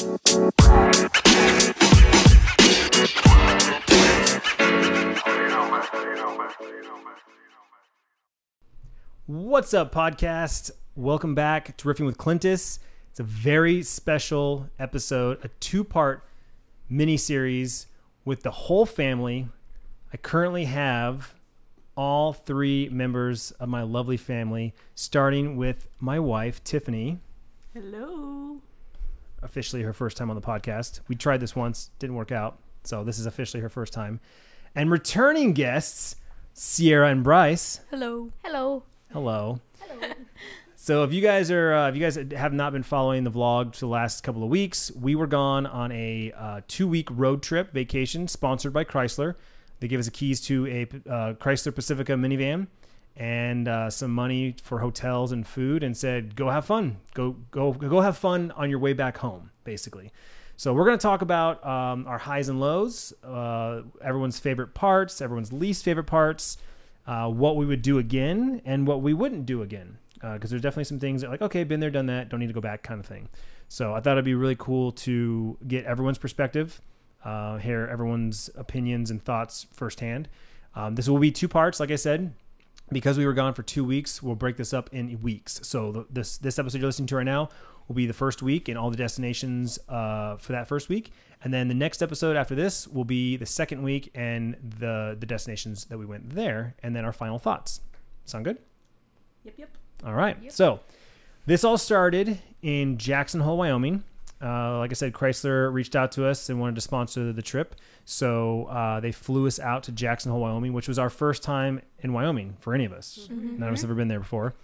What's up, podcast? Welcome back to Riffing with Clintus. It's a very special episode, a two part mini series with the whole family. I currently have all three members of my lovely family, starting with my wife, Tiffany. Hello. Officially her first time on the podcast. We tried this once, didn't work out. So this is officially her first time. And returning guests, Sierra and Bryce. Hello. Hello. Hello. Hello. so if you guys are, uh, if you guys have not been following the vlog for the last couple of weeks, we were gone on a uh, two-week road trip vacation sponsored by Chrysler. They gave us the keys to a uh, Chrysler Pacifica minivan and uh, some money for hotels and food, and said, "Go have fun. Go go go have fun on your way back home." Basically. So we're going to talk about um, our highs and lows, uh, everyone's favorite parts, everyone's least favorite parts, uh, what we would do again, and what we wouldn't do again. Because there's definitely some things that like, okay, been there, done that, don't need to go back, kind of thing. So I thought it'd be really cool to get everyone's perspective, uh, hear everyone's opinions and thoughts firsthand. Um, this will be two parts, like I said because we were gone for two weeks, we'll break this up in weeks. So the, this this episode you're listening to right now will be the first week and all the destinations uh, for that first week, and then the next episode after this will be the second week and the the destinations that we went there, and then our final thoughts. Sound good? Yep, yep. All right. So this all started in Jackson Hole, Wyoming. Uh, like I said, Chrysler reached out to us and wanted to sponsor the trip. So uh, they flew us out to Jackson Hole, Wyoming, which was our first time in Wyoming for any of us. None of us have ever been there before.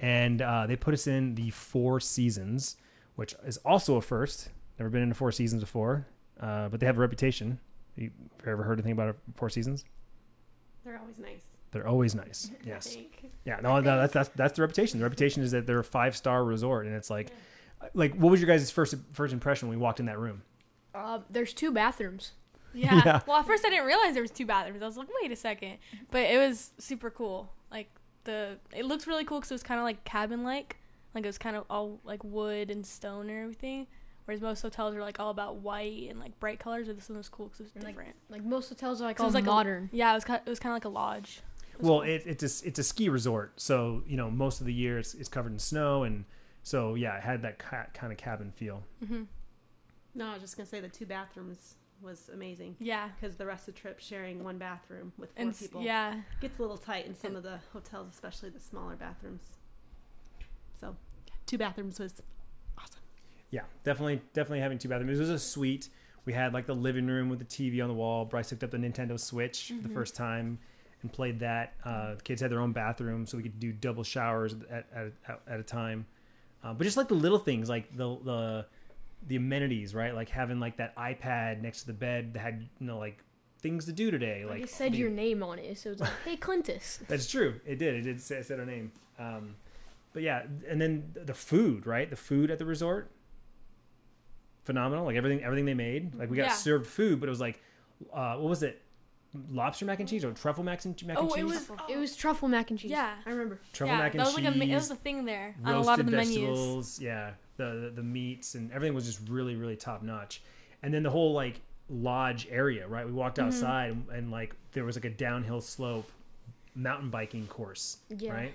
And uh, they put us in the Four Seasons, which is also a first. Never been in the Four Seasons before, uh, but they have a reputation. You ever heard anything about Four Seasons? They're always nice. They're always nice. Yes. I think. Yeah, no, no, that's that's that's the reputation. The reputation is that they're a five star resort, and it's like, like, what was your guys' first first impression when we walked in that room? Uh, there's two bathrooms. Yeah. Yeah. Well, at first I didn't realize there was two bathrooms. I was like, wait a second, but it was super cool. Like the, it looked really cool because it was kind of like cabin like, like it was kind of all like wood and stone and everything. Whereas most hotels are like all about white and like bright colors. But this one was cool because it was And, like, different. Like most hotels are like So it all was like a- modern. yeah, it was kind. It was kind of like a lodge. It Well, cool. it, it's a, it's a ski resort, so you know most of the year it's, it's covered in snow, and so yeah, it had that ca- kind of cabin feel. Mhm. No, I was just gonna say the two bathrooms was amazing Yeah. because the rest of the trip sharing one bathroom with four And people yeah, gets a little tight in some of the hotels, especially the smaller bathrooms. So, two bathrooms was awesome. Yeah, definitely, definitely having two bathrooms. It was a suite. We had like the living room with the TV on the wall. Bryce hooked up the Nintendo Switch Mm-hmm. the first time and played that. Uh, the kids had their own bathroom, so we could do double showers at at, at, at a time. Uh, but just like the little things, like the the the amenities, right? Like having like that iPad next to the bed that had you know like things to do today. Like Like it said your name on it, so it's like, hey Clintus. That's true. It did. It did say, it said our name. Um, but yeah, and then the food, right? The food at the resort, phenomenal. Like everything, everything they made. Like we got Yeah. served food, but it was like, uh, what was it? Lobster mac and cheese or truffle mac and, mac and Oh, it cheese? was- It was truffle mac and cheese. Yeah. I remember. truffle yeah. mac and that was cheese. like a, it was a thing there on a lot of the menus. vegetables. Yeah, the, the the meats and everything was just really really top notch. And then the whole like lodge area, right? We walked Mm-hmm. outside and, and like there was like a downhill slope mountain biking course, Yeah. right?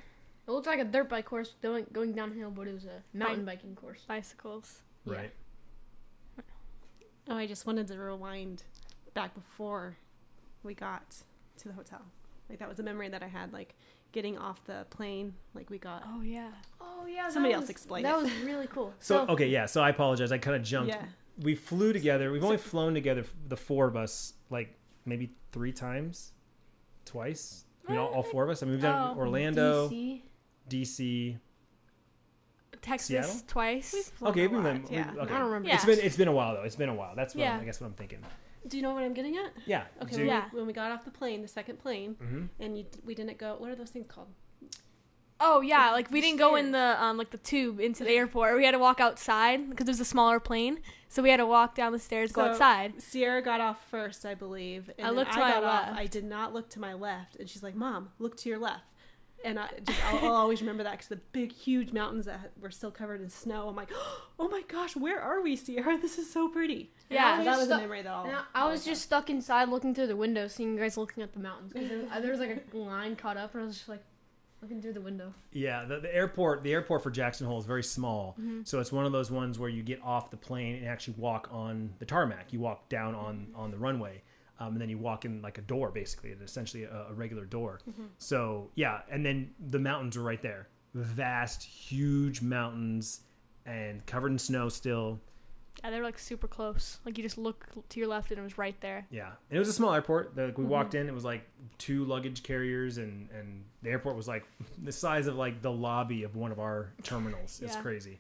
It looked like a dirt bike course going going downhill, but it was a mountain biking course. Bicycles. Yeah. Right. Oh, I just wanted to rewind back before we got to the hotel. Like that was a memory that I had, like getting off the plane. Like we got. Oh yeah. Oh yeah. Somebody that else was- explain That it. was really cool. So okay, yeah. So I apologize. I kind of jumped. Yeah. We flew together. We've only flown together, the four of us, like maybe three times, twice. I mean, all, all four of us. I mean, we've done Oh. Orlando, DC. DC. Texas Seattle? twice. flown Okay, a we've lot, been. we- yeah. okay. I don't remember. Yeah. It's been it's been a while though. It's been a while. That's what Yeah. I guess what I'm thinking. Do you know what I'm getting at? Yeah. Okay, so- when, Yeah. we, when we got off the plane, the second plane, hmm and you, we didn't go. What are those things called? Oh yeah, like we didn't go in the um like the tube into the airport. We had to walk outside because it was a smaller plane. So we had to walk down the stairs, go So- outside. Sierra got off first, I believe. And I looked to I my got off. left. I did not look to my left, and she's like, "Mom, look to your left." And I just I'll, I'll always remember that because the big, huge mountains that were still covered in snow. I'm like, oh my gosh, where are we, Sierra? This is so pretty. And Yeah, that that was was the the- memory that I'll. And I, I was always just stuck inside looking through the window, seeing you guys looking at the mountains. there, there was like a line caught up, and I was just like looking through the window. Yeah, the, the airport the airport for Jackson Hole is very small, mm-hmm. so it's one of those ones where you get off the plane and actually walk on the tarmac. You walk down on on the runway, um, and then you walk in like a door, basically, it's essentially a, a regular door. So yeah, and then the mountains are right there, vast, huge mountains, and covered in snow still. Yeah, they were like super close. Like you just look to your left and it was right there. Yeah, and it was a small airport. Like we walked in, it was like two luggage carriers, and and the airport was like the size of like the lobby of one of our terminals. It's crazy.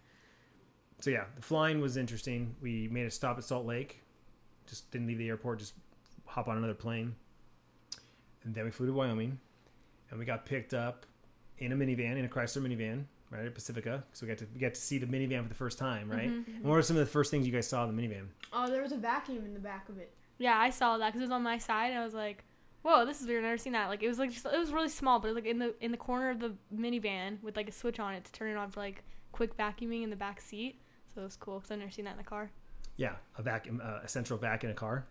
So yeah, the flying was interesting. We made a stop at Salt Lake, just didn't leave the airport, just hop on another plane, and then we flew to Wyoming, and we got picked up in a minivan, in a Chrysler minivan, right at Pacifica. So we got to we got to see the minivan for the first time, right? Mm-hmm. And what were some of the first things you guys saw in the minivan? Oh, there was a vacuum in the back of it. Yeah, I saw that because it was on my side, and I was like, "Whoa, this is weird. I've never seen that." Like it was like just, it was really small, but it was like in the in the corner of the minivan with like a switch on it to turn it on for like quick vacuuming in the back seat. So it was cool because I've never seen that in the car. Yeah, a vacuum, uh, a central vac in a car.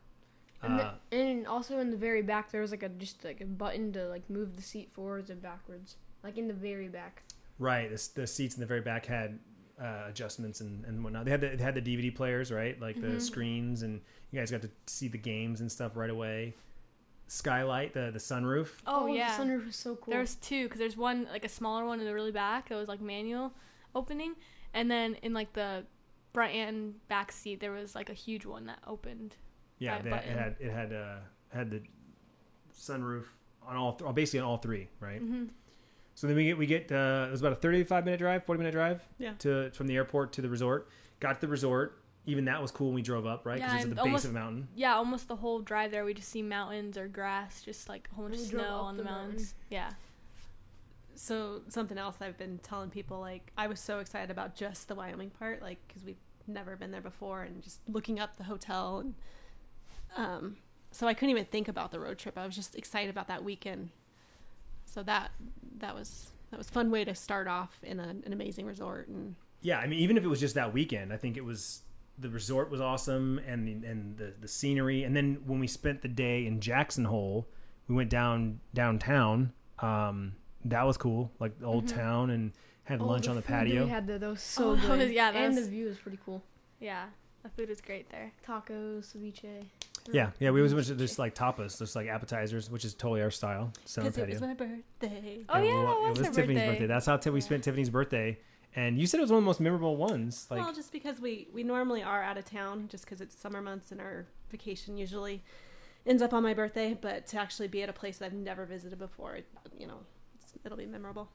And, Uh, the, and also in the very back, there was like a just like a button to like move the seat forwards and backwards, like in the very back. right, the, the seats in the very back had uh, adjustments and, and whatnot. They had the, it had the DVD players, right, like the Mhm. screens, and you guys got to see the games and stuff right away. Skylight, the the sunroof. Oh, yeah, the sunroof was so cool. there's two because there's one like a smaller one in the really back. It was like manual opening, and then in like the front and back seat there was like a huge one that opened. Yeah, Right they, it had it had uh, had the sunroof on all th- basically on all three, right? Mm-hmm. So then we get we get uh, it was about a thirty five minute drive, forty minute drive, Yeah. to from the airport to the resort. Got to the resort. Even that was cool when we drove up, right? Because Yeah, it's at and the base of the mountain. Yeah, almost the whole drive there we just see mountains or grass, just like a whole bunch of snow on the, the mountain. mountains. Yeah. So something else I've been telling people, like I was so excited about just the Wyoming part, like because we've never been there before, and just looking up the hotel, and um, so I couldn't even think about the road trip. I was just excited about that weekend. So that that was that was a fun way to start off in a, an amazing resort, and Yeah, I mean, even if it was just that weekend, I think it was the resort was awesome and the, and the the scenery. And then when we spent the day in Jackson Hole, we went down downtown. Um, that was cool, like the old Mhm. town, and had Oh, lunch on the patio. We had there, that was so Oh, that good. was- yeah, that and was- the view was pretty cool. Yeah. The food was great there. Tacos, ceviche. Yeah, yeah, we was went to just like tapas, just like appetizers, which is totally our style. So because it was my birthday. Oh, yeah, that was it was Tiffany's birthday. birthday. That's how we Yeah. spent Tiffany's birthday. And you said it was one of the most memorable ones. Like, well, just because we we normally are out of town, just because it's summer months and our vacation usually ends up on my birthday. But to actually be at a place that I've never visited before, it, you know, it's, it'll be memorable.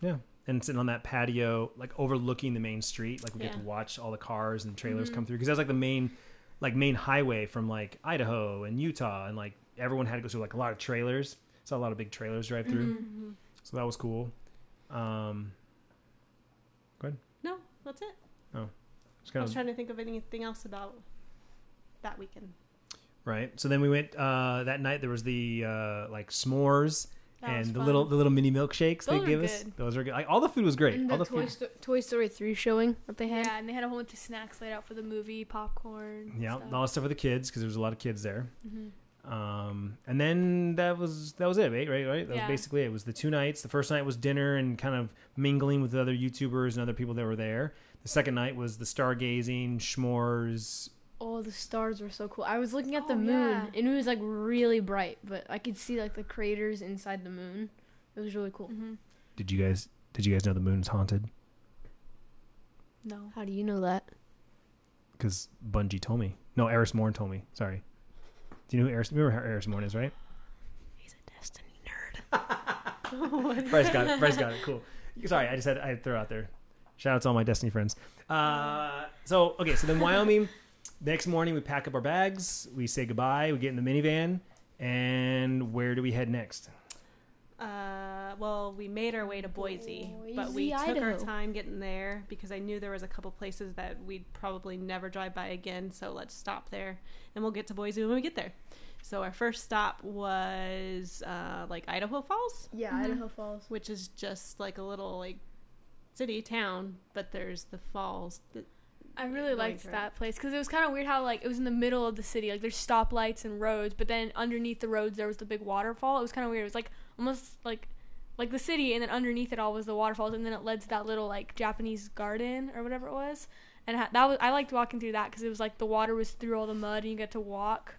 yeah, and sitting on that patio, like overlooking the main street, like we get to watch all the cars and trailers Mhm. come through because that's like the main, like main highway from like Idaho and Utah, and like everyone had to go through like a lot of trailers. Saw a lot of big trailers drive through, Mhm. so that was cool. Um, good No, that's it. it's I was trying to think of anything else about that weekend. right. So then we went uh, that night. There was the uh, like s'mores. That and the fun. little the little mini milkshakes Those they are give us. Those are good. Like all the food was great. And all the the Toy, food. Sto- Toy Story 3 showing that they had. Yeah, and they had a whole bunch of snacks laid out for the movie, popcorn. Yeah, stuff. all the stuff for the kids because there was a lot of kids there. Mhm. Um, and then that was that was it, right? Right, right. That Yeah. was basically it. it. Was the two nights. The first night was dinner and kind of mingling with other YouTubers and other people that were there. The second night was the stargazing, s'mores. Oh, the stars were so cool. I was looking at the Oh, moon, yeah. and it was like really bright, but I could see like the craters inside the moon. It was really cool. Mhm. Did you guys Did you guys know the moon's haunted? No. How do you know that? Because Bungie told me. No, Eris Morn told me. Sorry. Do you know who Eris? Remember who Eris Morn is, right? He's a Destiny nerd. Bryce got it. Bryce got it. Cool. Sorry, I just had I had to throw out there. Shout out to all my Destiny friends. Uh, so okay, so then Wyoming. Next morning, we pack up our bags. We say goodbye. We get in the minivan, and where do we head next? Uh, well, we made our way to Boise, but we Boise, took our time getting there because I knew there was a couple places that we'd probably never drive by again. So let's stop there, and we'll get to Boise when we get there. So our first stop was uh, like Idaho Falls, Yeah, Mhm. Idaho Falls. which is just like a little like city town, but there's the falls. That, I really liked through that place because it was kind of weird how like it was in the middle of the city. Like there's stoplights and roads, but then underneath the roads there was the big waterfall. It was kind of weird. It was like almost like like the city, and then underneath it all was the waterfalls, and then it led to that little like Japanese garden or whatever it was. And ha- that was I liked walking through that because it was like the water was through all the mud, and you get to walk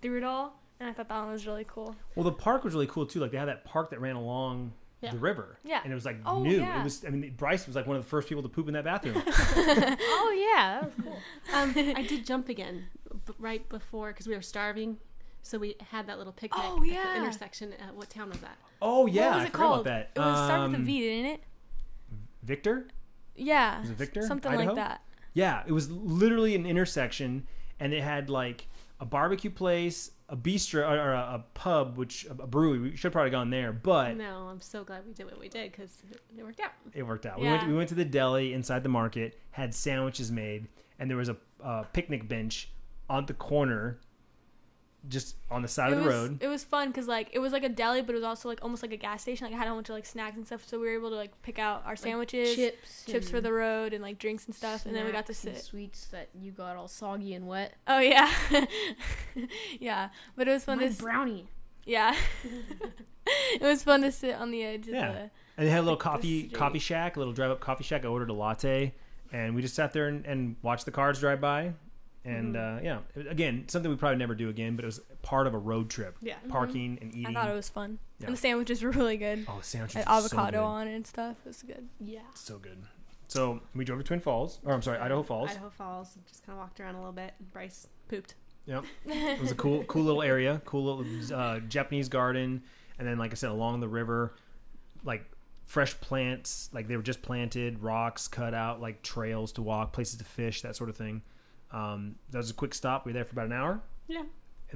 through it all. And I thought that one was really cool. Well, the park was really cool too. Like they had that park that ran along Yeah. the river. Yeah. And it was like Oh, new. yeah. It was. I mean, Bryce was like one of the first people to poop in that bathroom. Oh yeah, that was cool. um, I did jump again b- right before because we were starving. So we had that little picnic Oh, at the intersection. At, what town was that? oh yeah, what was it forgot called? about that. It was started with a Um, didn't it? Victor. Yeah. Was it Victor? Something Idaho? like that. Yeah, it was literally an intersection, and it had like a barbecue place, a bistro, or, or a, a pub, which a brewery. We should have probably gone there, but no, I'm so glad we did what we did because it, it worked out. it worked out. We went. We went to the deli inside the market, had sandwiches made, and there was a, a picnic bench on the corner, just on the side it of the was, road. It was fun because like it was like a deli, but it was also like almost like a gas station. Like I had a bunch of like snacks and stuff, so we were able to like pick out our sandwiches, chips, chips, for the road, and like drinks and stuff. And then we got to sit. sweets that you got all soggy and wet. Oh yeah, yeah. But it was fun My to brownie. yeah. it was fun to sit on the edge. Yeah. Of the, And they had a little Like coffee coffee shack, a little drive up coffee shack. I ordered a latte, and we just sat there and, and watched the cars drive by. And Mhm. uh, yeah, again, something we probably never do again, but it was part of a road trip, Yeah. parking and eating. I thought it was fun, Yeah. and the sandwiches were really good. oh, the sandwiches, Had were so avocado good. on it and stuff. It was good. Yeah. so good. So we drove to Twin Falls, or I'm sorry, Idaho Falls. Idaho Falls. Just kind of walked around a little bit. Bryce pooped. Yep, it was a cool, cool little area, cool little uh, Japanese garden, and then, like I said, along the river, like fresh plants, like they were just planted, rocks cut out, like trails to walk, places to fish, that sort of thing. Um, that was a quick stop. We were there for about an hour, Yeah. and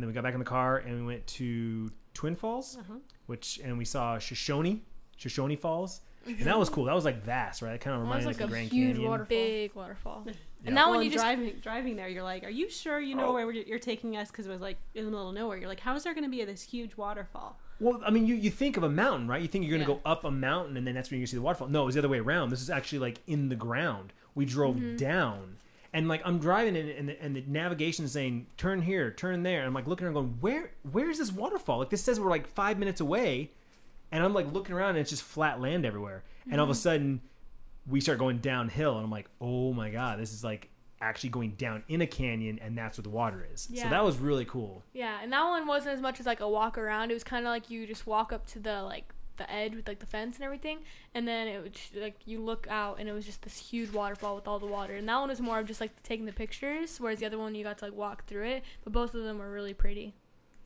then we got back in the car and we went to Twin Falls, Uh-huh. which and we saw Shoshone, Shoshone Falls, and that was cool. That was like vast, right? It kind of That was reminded us of a Grand huge Canyon. waterfall. Big waterfall. Yeah. And that well, one you and just driving driving there, you're like, are you sure you know Oh. where you're taking us? Because it was like in the middle of nowhere. You're like, how is there going to be this huge waterfall? Well, I mean, you, you think of a mountain, right? You think you're going to Yeah. go up a mountain and then that's when you see the waterfall. No, it was the other way around. This is actually like in the ground. We drove Mm-hmm. down. And like I'm driving and, and, the, and the navigation is saying turn here, turn there. And I'm like looking around going, where where's this waterfall? Like this says we're like five minutes away. And I'm like looking around and it's just flat land everywhere. And all Mm-hmm. of a sudden we start going downhill and I'm like, oh my God, this is like actually going down in a canyon and that's where the water is. So that was really cool. Yeah, and that one wasn't as much as like a walk around. It was kind of like you just walk up to the like the edge with like the fence and everything, and then it would sh- like you look out and it was just this huge waterfall with all the water. And that one was more of just like taking the pictures, whereas the other one you got to like walk through it. But both of them were really pretty.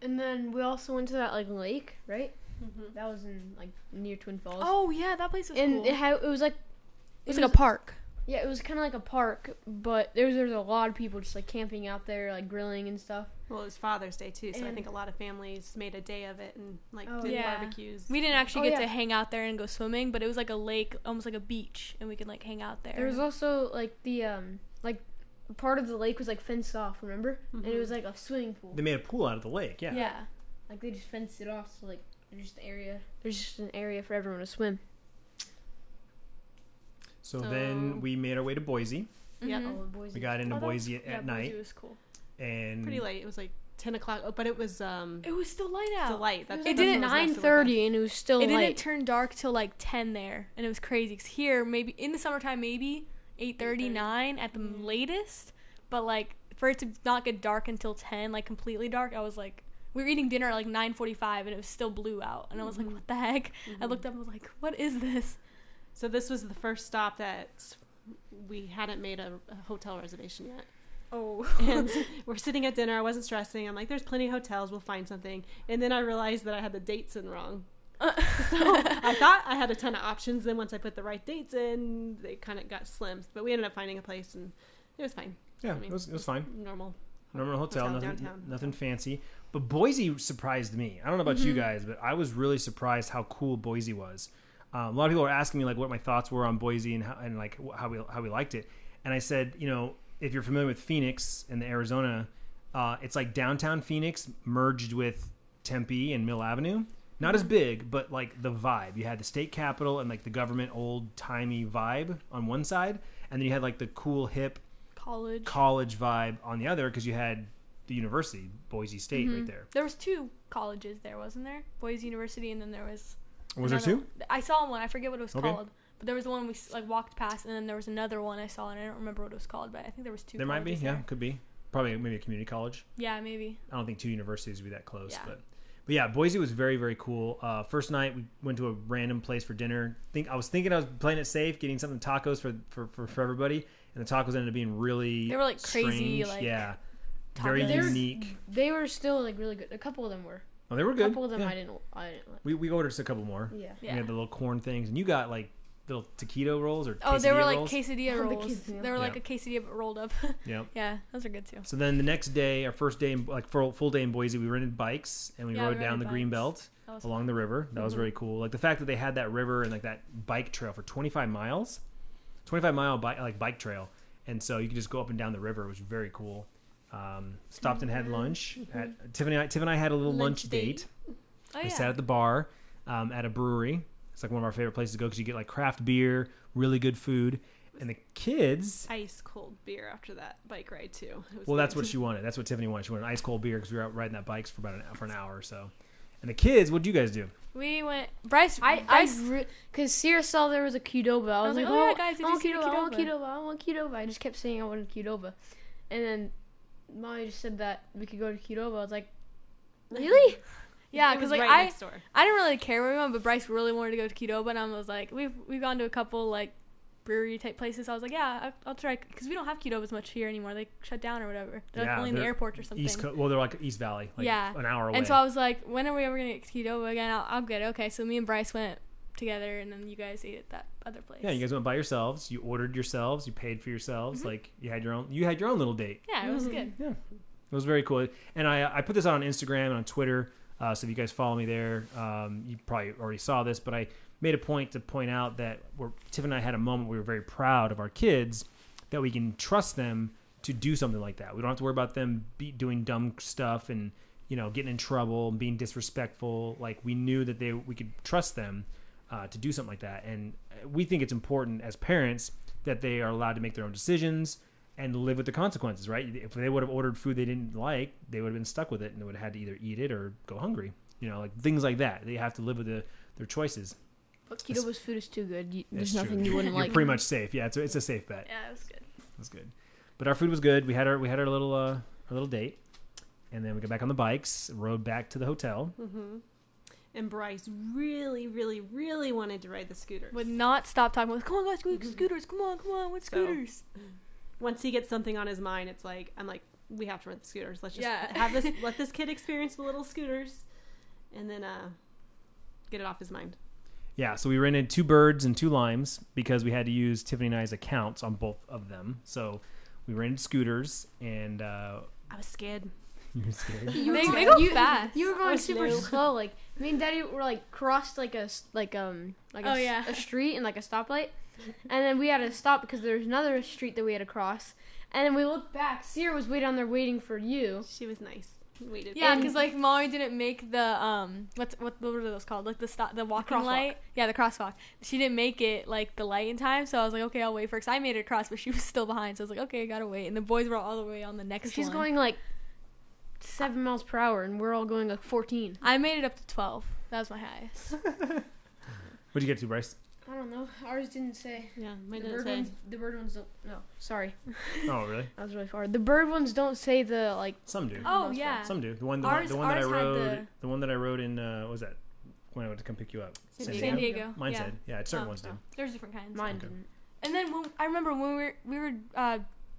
And then we also went to that like lake, right? Mm-hmm. That was in like near Twin Falls. Oh yeah, that place was and cool. it had it was like it was it like a park. Yeah, it was kind of like a park, but there was, there was a lot of people just like camping out there, like grilling and stuff. Well, it was Father's Day too, so I think a lot of families made a day of it and like Oh, did yeah. barbecues. We didn't actually Oh, get yeah. to hang out there and go swimming, but it was like a lake, almost like a beach, and we could like hang out there. There was also like the um like part of the lake was like fenced off, remember? And it Mhm. was like a swimming pool. They made a pool out of the lake. Yeah. yeah. Like they just fenced it off, so like there's just an area. There's just an area for everyone to swim. So, So- then we made our way to Boise. Yeah. Mhm. All the boys. We got into Oh, that was- Boise at, yeah, night, Boise was cool. and pretty late. It was like ten o'clock, oh, but it was um It was still light out. still light. That's, It that's didn't what was nine messing with thirty, and it was still light. it didn't turn dark till like 10 there and it was crazy 'cause here maybe in the summertime maybe 8.30 9 at the Mhm. latest but like for it to not get dark until 10 like completely dark i was like we were eating dinner at like 9.45 and it was still blue out and i was like what the heck i Mhm. looked up and was like what is this So this was the first stop that we hadn't made a, a hotel reservation yet. oh And we're sitting at dinner. I wasn't stressing. I'm like, there's plenty of hotels. We'll find something. And then I realized that I had the dates in wrong. So I thought I had a ton of options. Then once I put the right dates in, they kind of got slim. But we ended up finding a place, and it was fine. yeah, I mean, it was it was fine. Normal. Normal hotel, hotel nothing downtown. nothing fancy. But Boise surprised me. I don't know about you Mhm. guys, but I was really surprised how cool Boise was. Um, a lot of people were asking me like what my thoughts were on Boise and how, and like how we how we liked it. And I said, you know, if you're familiar with Phoenix and the Arizona Uh, it's like downtown Phoenix merged with Tempe and Mill Avenue. Not as big, but like the vibe. You had the state capitol and like the government old timey vibe on one side, and then you had like the cool hip College. college vibe on the other because you had the university, Boise State, right Mhm. there. There was two colleges there, wasn't there? Boise University, and then there was. Was there two? I saw one. I forget what it was Okay. called, but there was the one we like walked past, and then there was another one I saw, and I don't remember what it was called, but I think there was two. There might be, colleges yeah, there. could be. Probably maybe a community college. Yeah, maybe. I don't think two universities would be that close, Yeah. but but yeah, Boise was very very cool. Uh, first night we went to a random place for dinner. Think I was thinking I was playing it safe, getting something tacos for for, for, for everybody, and the tacos ended up being really They were, like, crazy, strange. like, yeah, very tacos. They were- unique. They were still like really good. A couple of them were. Oh, they were A good. couple of them yeah. I didn't. I didn't like. We we ordered just a couple more. Yeah. We had the little corn things, and you got like little taquito rolls or Oh, they were like rolls. quesadilla Oh, the rolls. quesadilla. They were like Yeah. a quesadilla but rolled up. yeah. yeah, those are good too. So then the next day, our first day, in, like full, full day in Boise, we rented bikes and we Yeah, we rode down the rented green belt along fun. the river. That was Mhm. very cool. Like the fact that they had that river and like that bike trail for 25 miles, 25 mile bike like bike trail, and so you could just go up and down the river. It was very cool. Um, stopped and had lunch. At, Tiffany, and I, Tiffany and I had a little lunch, Lunch date. date. Oh We yeah. sat at the bar um, at a brewery. It's like one of our favorite places to go because you get like craft beer, really good food, and the kids. Ice cold beer after that bike ride too. It was Well, that's what she wanted. That's what Tiffany wanted. She wanted ice cold beer because we were out riding that bikes for about an for an hour or so. And the kids, what'd you guys do? we went. Bryce. I Bryce. I re- cause Sierra saw there was a Qdoba. I was, was like, like, oh, yeah, oh, guys, did I you want see the Qdoba, I want Qdoba?" Qdoba, I want Qdoba. I just kept saying I wanted Qdoba, and then Molly just said that we could go to Qdoba. I was like, really? yeah, because like right I, next door. I didn't really care where we went, but Bryce really wanted to go to Qdoba, and I was like, we've we've gone to a couple like brewery type places. I was like, yeah, I, I'll try because we don't have Qdobas much here anymore. They shut down or whatever. They're Yeah, like only in the they're airport or something. East Co- well, they're like East Valley, like Yeah. an hour away. And so I was like, when are we ever gonna get Qdoba again? I'll, I'll get it. Okay, so me and Bryce went together, and then you guys ate at that other place. yeah, you guys went by yourselves. You ordered yourselves. You paid for yourselves. Mm-hmm. Like you had your own. You had your own little date. Yeah, it was Mhm. good. Yeah, it was very cool. And I I put this out on Instagram and on Twitter. Uh, so if you guys follow me there, um, you probably already saw this. But I made a point to point out that we're, Tiff and I had a moment where we were very proud of our kids that we can trust them to do something like that. We don't have to worry about them be doing dumb stuff and you know getting in trouble and being disrespectful. Like we knew that they we could trust them uh, to do something like that. And we think it's important as parents that they are allowed to make their own decisions and live with the consequences, right? If they would have ordered food they didn't like, they would have been stuck with it and they would have had to either eat it or go hungry. You know, like things like that. They have to live with the, their choices. But Qdoba's food is too good. You, there's That's true. nothing you wouldn't You're like. pretty much safe. Yeah, it's a, it's a safe bet. Yeah, it was good. It was good. But our food was good. We had our we had our little uh, our little date, and then we got back on the bikes, rode back to the hotel. hmm And Bryce really, really, really wanted to ride the scooters. Would not stop talking. With, come on, guys, go scooters. Come on, come on, what So- scooters? Once he gets something on his mind, it's like I'm like, we have to rent the scooters. Let's just Yeah. have this. Let this kid experience the little scooters, and then uh, get it off his mind. Yeah, so we rented two birds and two limes because we had to use Tiffany and I's accounts on both of them. So we rented scooters, and uh, I was scared. you were scared. You They- were- they go you, fast. You were going super slow. slow. Like me and Daddy were like crossed like a s- like um like a, Oh, s- yeah. a street and like a stoplight, and then we had to stop because there was another street that we had to cross. And then we looked back. Sierra was way down there waiting for you. She was nice. Waited. Yeah, because like Molly didn't make the um what's what what are those called? Like the stop the walking crosswalk. light. Yeah, the crosswalk. She didn't make it like the light in time, so I was like, okay, I'll wait for. Cause I made it across, but she was still behind, so I was like, okay, I gotta wait. And the boys were all the way on the next one. She's one. going like seven miles per hour, and we're all going like fourteen. I made it up to twelve. That was my highest. What'd you get to, Bryce? I don't know. Ours didn't say. yeah, The mine didn't bird say. ones. The bird ones don't. No, sorry, Oh, really? that was really far. The bird ones don't say the like. Some do. Oh Most yeah. Some do. The one, the, Ours- one, the one that I ours had rode, the- the... one that I rode in, uh, what was that? When I went to come pick you up. San San Diego. San Diego. Mine yeah. said, yeah, certain Oh, ones do. There's different kinds. Mine Okay. didn't. And then when, I remember when we were we were uh,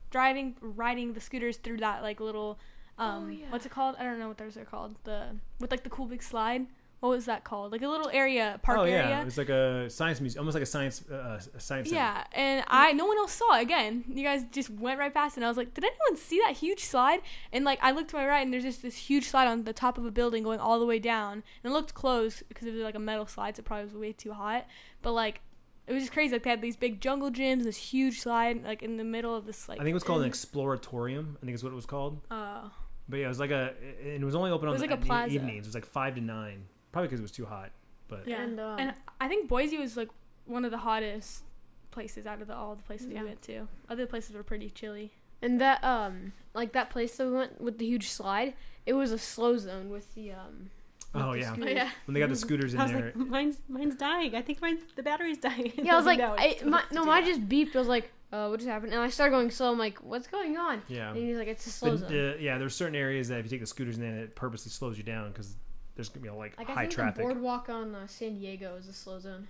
driving, riding the scooters through that like little, um, Oh, yeah. what's it called? I don't know what those are called. The with like the cool big slide. What was that called? Like a little area, park oh, yeah. area. It was like a science museum, almost like a science, uh, a science center. Yeah, and I no one else saw it again. You guys just went right past it. And I was like, did anyone see that huge slide? And like I looked to my right and there's just this huge slide on the top of a building going all the way down. And it looked closed because it was like a metal slide, so it probably was way too hot. But like it was just crazy. Like they had these big jungle gyms, this huge slide like in the middle of this like I think it was called an exploratorium. I think is what it was called. uh But yeah, it was like a. And it was only open It on was the like a at the plaza. evenings. It was like five to nine. Probably because it was too hot. But Yeah. And, um, and I think Boise was like one of the hottest places out of the, all the places Yeah. we went to. Other places were pretty chilly. And that um like that place that we went with the huge slide, it was a slow zone with the um with Oh, the yeah. Oh, yeah. when they got the scooters in I was there, like, mine's mine's dying. I think mine's the battery's dying. Yeah, I was like, No, I, my, no, mine that. just beeped. I was like, uh, what just happened? And I started going slow. I'm like, what's going on? yeah. And he's like, it's a slow But, zone. uh, yeah, there's certain areas that if you take the scooters in, it purposely slows you down because there's gonna be like, like I high think traffic. the boardwalk on uh, San Diego is a slow zone,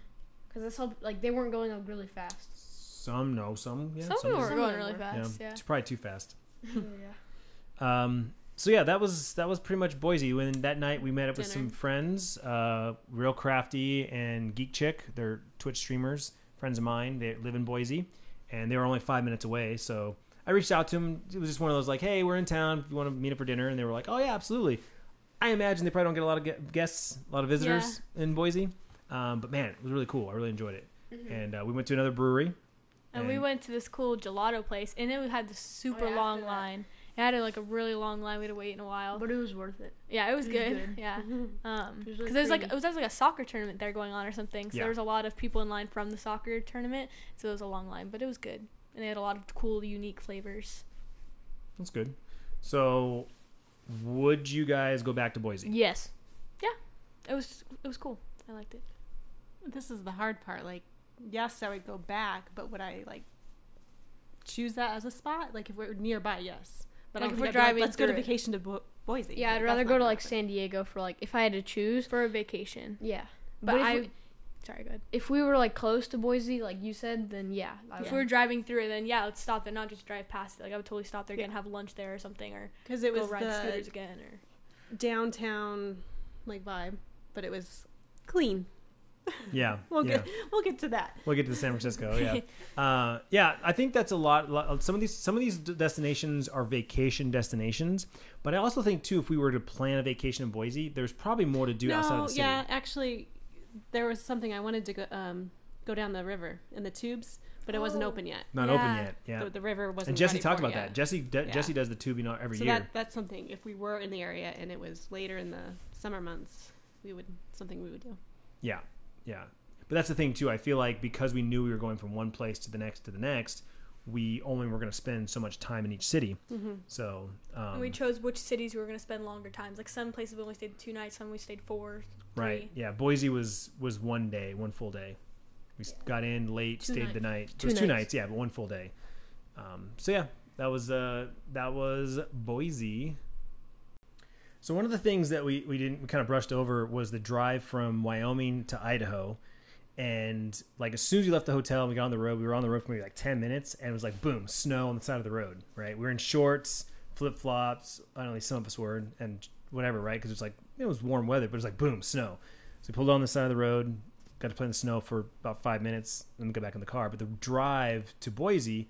because that's how like they weren't going up really fast. Some no, some yeah, Some some, people were Some going really them yeah, fast. Yeah. it's probably too fast. yeah. Um, so yeah, that was that was pretty much Boise. When that night we met up with some friends, uh, Real Crafty and Geek Chick. They're Twitch streamers, friends of mine. They live in Boise, and they were only five minutes away. So I reached out to them. It was just one of those like, hey, we're in town. If you want to meet up for dinner, and they were like, oh yeah, absolutely. I imagine they probably don't get a lot of guests, a lot of visitors in Boise. Um, but man, it was really cool. I really enjoyed it. Mm-hmm. And uh, we went to another brewery. And we went to this cool gelato place, and it had this super Oh, yeah, long after that. line. It had like a really long line. We had to wait in a while. But it was worth it. Yeah, it was It was good. good. Yeah. Um, It was because really there's like creamy. it was like a soccer tournament there going on or something. So Yeah. there was a lot of people in line from the soccer tournament. So it was a long line, but it was good, and they had a lot of cool, unique flavors. That's good. So, would you guys go back to Boise? Yes. Yeah, it was it was cool. I liked it. This is the hard part. Like, yes, I would go back, but would I like choose that as a spot? Like, if we're nearby, yes. But Like, if we're think I'd be like, driving let's go to through it. vacation to Bo- Boise. Yeah, Like, I'd rather go to like happen. San Diego for like if I had to choose. For a vacation. Yeah. But, But, I we, sorry, go ahead. if we were like close to Boise, like you said, then yeah. I If would. we were driving through it, then yeah, let's stop there, not just drive past it. Like I would totally stop there Yeah. again, have lunch there or something, or because it go was ride scooters the again, or downtown like vibe, but it was clean. Yeah, We'll yeah. get we'll get to that. We'll get to San Francisco. Yeah, uh, yeah. I think that's a lot, lot. Some of these, some of these destinations are vacation destinations, but I also think too, if we were to plan a vacation in Boise, there's probably more to do outside of the city. yeah, actually, there was something I wanted to go um go down the river in the tubes, but it wasn't Oh. open yet. Not Yeah. open yet. Yeah, The, the river wasn't. and Jesse talked about yet. that. Jesse, de- Yeah. Jesse does the tubing out every so year. that that's something. If we were in the area and it was later in the summer months, we would something we would do. Yeah, yeah. But that's the thing too. I feel like because we knew we were going from one place to the next to the next, we only were going to spend so much time in each city. Mm-hmm. So um, we chose which cities we were gonna spend longer times. Like some places we only stayed two nights, some we stayed four. right, yeah. Boise was was one day, one full day. We s got in late, Two stayed the night. Two it was two nights. nights, yeah, but one full day. Um, so yeah, that was uh, that was Boise. So one of the things that we we didn't we kind of brushed over was the drive from Wyoming to Idaho. And like as soon as we left the hotel and we got on the road, we were on the road for maybe like ten minutes, and it was like boom, snow on the side of the road. Right, we were in shorts, flip flops. I don't know, some of us were, and whatever, right? Because it was like it was warm weather, but it was like boom, snow. So we pulled on the side of the road, got to play in the snow for about five minutes, and then go back in the car. But the drive to Boise,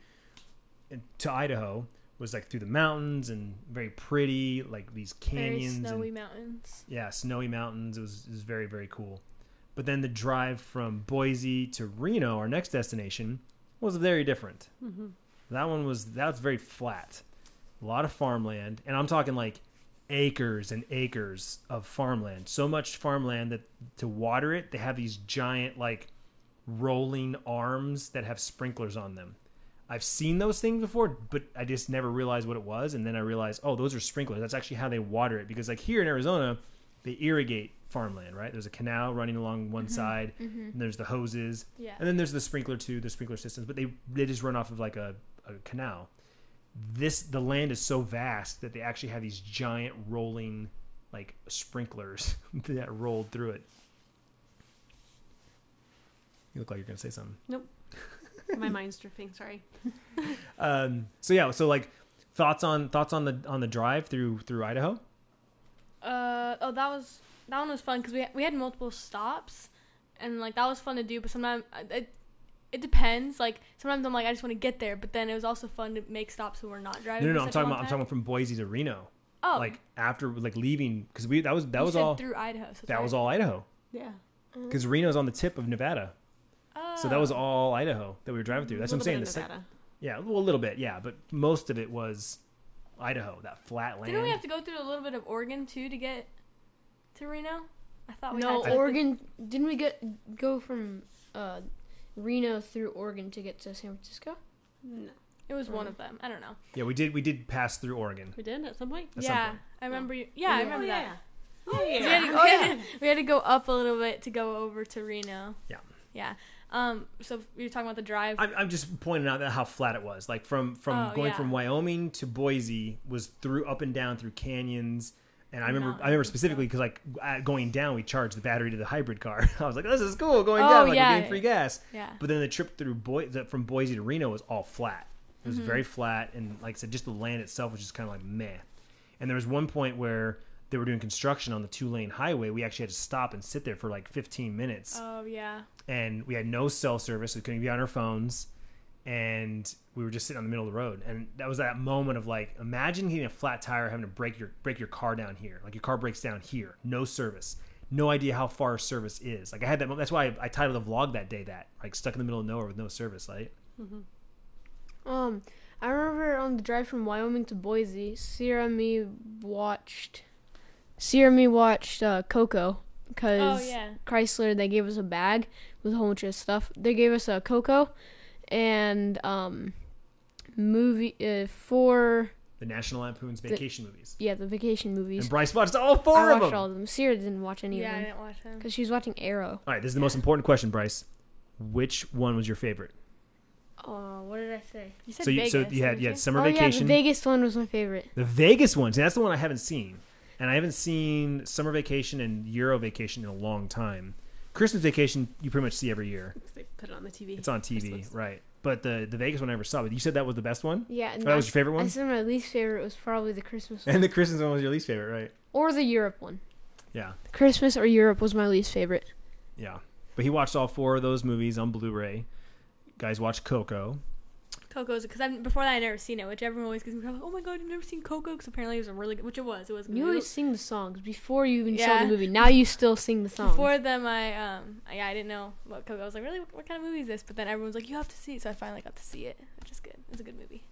and to Idaho, was like through the mountains and very pretty, like these canyons, Very snowy and mountains. yeah, snowy mountains. It was, it was very, very cool. But then the drive from Boise to Reno, our next destination, was very different. Mm-hmm. That one was that was very flat, a lot of farmland, and I'm talking like acres and acres of farmland. So much farmland that to water it, they have these giant like rolling arms that have sprinklers on them. I've seen those things before, but I just never realized what it was, and then I realized, oh, those are sprinklers. That's actually how they water it because like here in Arizona, they irrigate farmland, right? There's a canal running along one mm-hmm. side, and mm-hmm. there's the hoses, Yeah. and then there's the sprinkler too, the sprinkler systems, but they they just run off of like a, a canal. This the land is so vast that they actually have these giant rolling like sprinklers that rolled through it. You look like you're gonna say something. My mind's drifting. Sorry. Um, so yeah, so like thoughts on thoughts on the on the drive through through Idaho. Uh oh, that was that one was fun because we we had multiple stops, and like that was fun to do. But sometimes it it depends. Like sometimes I'm like I just want to get there, but then it was also fun to make stops when we're not driving. No, no, no. I'm talking long about I'm talking from Boise to Reno. oh Like after like leaving because we that was that you was all through Idaho. So that was all Idaho Yeah. because Reno's on the tip of Nevada. So that was Oh. all Idaho that we were driving through. That's what I'm saying. The sec- yeah, well, a little bit, yeah, but most of it was Idaho, that flat land. Didn't we have to go through a little bit of Oregon too to get to Reno? I thought we No, had to. Oregon. Didn't we get go from uh, Reno through Oregon to get to San Francisco? No, It was one Mm. of them. I don't know. yeah, we did. We did pass through Oregon. we did at some point. At some yeah, point. I remember. You, yeah, I remember oh, that. yeah. Oh We had, yeah. to, oh, yeah. we had to go up a little bit to go over to Reno. Yeah. Yeah. Um. So were talking about the drive. I'm, I'm just pointing out that how flat it was. Like from from Oh, going yeah. from Wyoming to Boise was through up and down through canyons. And I remember, mountains I remember specifically because like going down, we charged the battery to the hybrid car. I was like, "This is cool." Going Oh, down, like yeah. we're getting free gas. yeah. But then the trip through the, from Boise to Reno was all flat. It Mm-hmm. was very flat, and like I said, just the land itself was just kind of like meh. And there was one point where they were doing construction on the two lane highway. We actually had to stop and sit there for like 15 minutes, Oh yeah. and we had no cell service. We couldn't be on our phones, and we were just sitting on the middle of the road. And that was that moment of like, imagine getting a flat tire, having to break your break your car down here. Like your car breaks down here, no service. No idea how far service is. Like I had that. mo- That's why I, I titled the vlog that day that like stuck in the middle of nowhere with no service. Like Um, I remember on the drive from Wyoming to Boise, Sierra and me watched. Sierra and me watched uh, Coco Oh because yeah. Chrysler they gave us a bag with a whole bunch of stuff. They gave us a Coco and um movie uh, for the National Lampoon's vacation movies. yeah the vacation movies. And Bryce watched all four I of watched them. all of them. Sierra didn't watch any Yeah, of them Yeah, I didn't watch them. because she was watching Arrow. All right, this is the most important question, Bryce. Which one was your favorite? Oh, what did I say? You said so you Vegas. so you had didn't you had summer oh vacation. yeah, the Vegas one was my favorite. The Vegas one. See, that's the one I haven't seen. And I haven't seen Summer Vacation and Euro Vacation in a long time. Christmas Vacation, you pretty much see every year. They put it on the TV. It's on TV, right? But the the Vegas one I never saw. But you said that was the best one. Yeah, Oh, that was your favorite one. I said my least favorite was probably the Christmas one And the Christmas one was your least favorite, right? or the Europe one. Yeah, Christmas or Europe was my least favorite. yeah. But he watched all four of those movies on Blu-ray. Guys watched Coco. Coco's because before that I never seen it, which everyone always gives me crap. Oh my god, you've never seen Coco? Because apparently it was a really good, which it was. It was. a good You always sing the songs before you even saw the movie. Now you still sing the songs. Before them, I um, yeah, I didn't know what Coco. I was like, really, what kind of movie is this? But then everyone's like, you have to see it. So I finally got to see it, which is good. It's a good movie.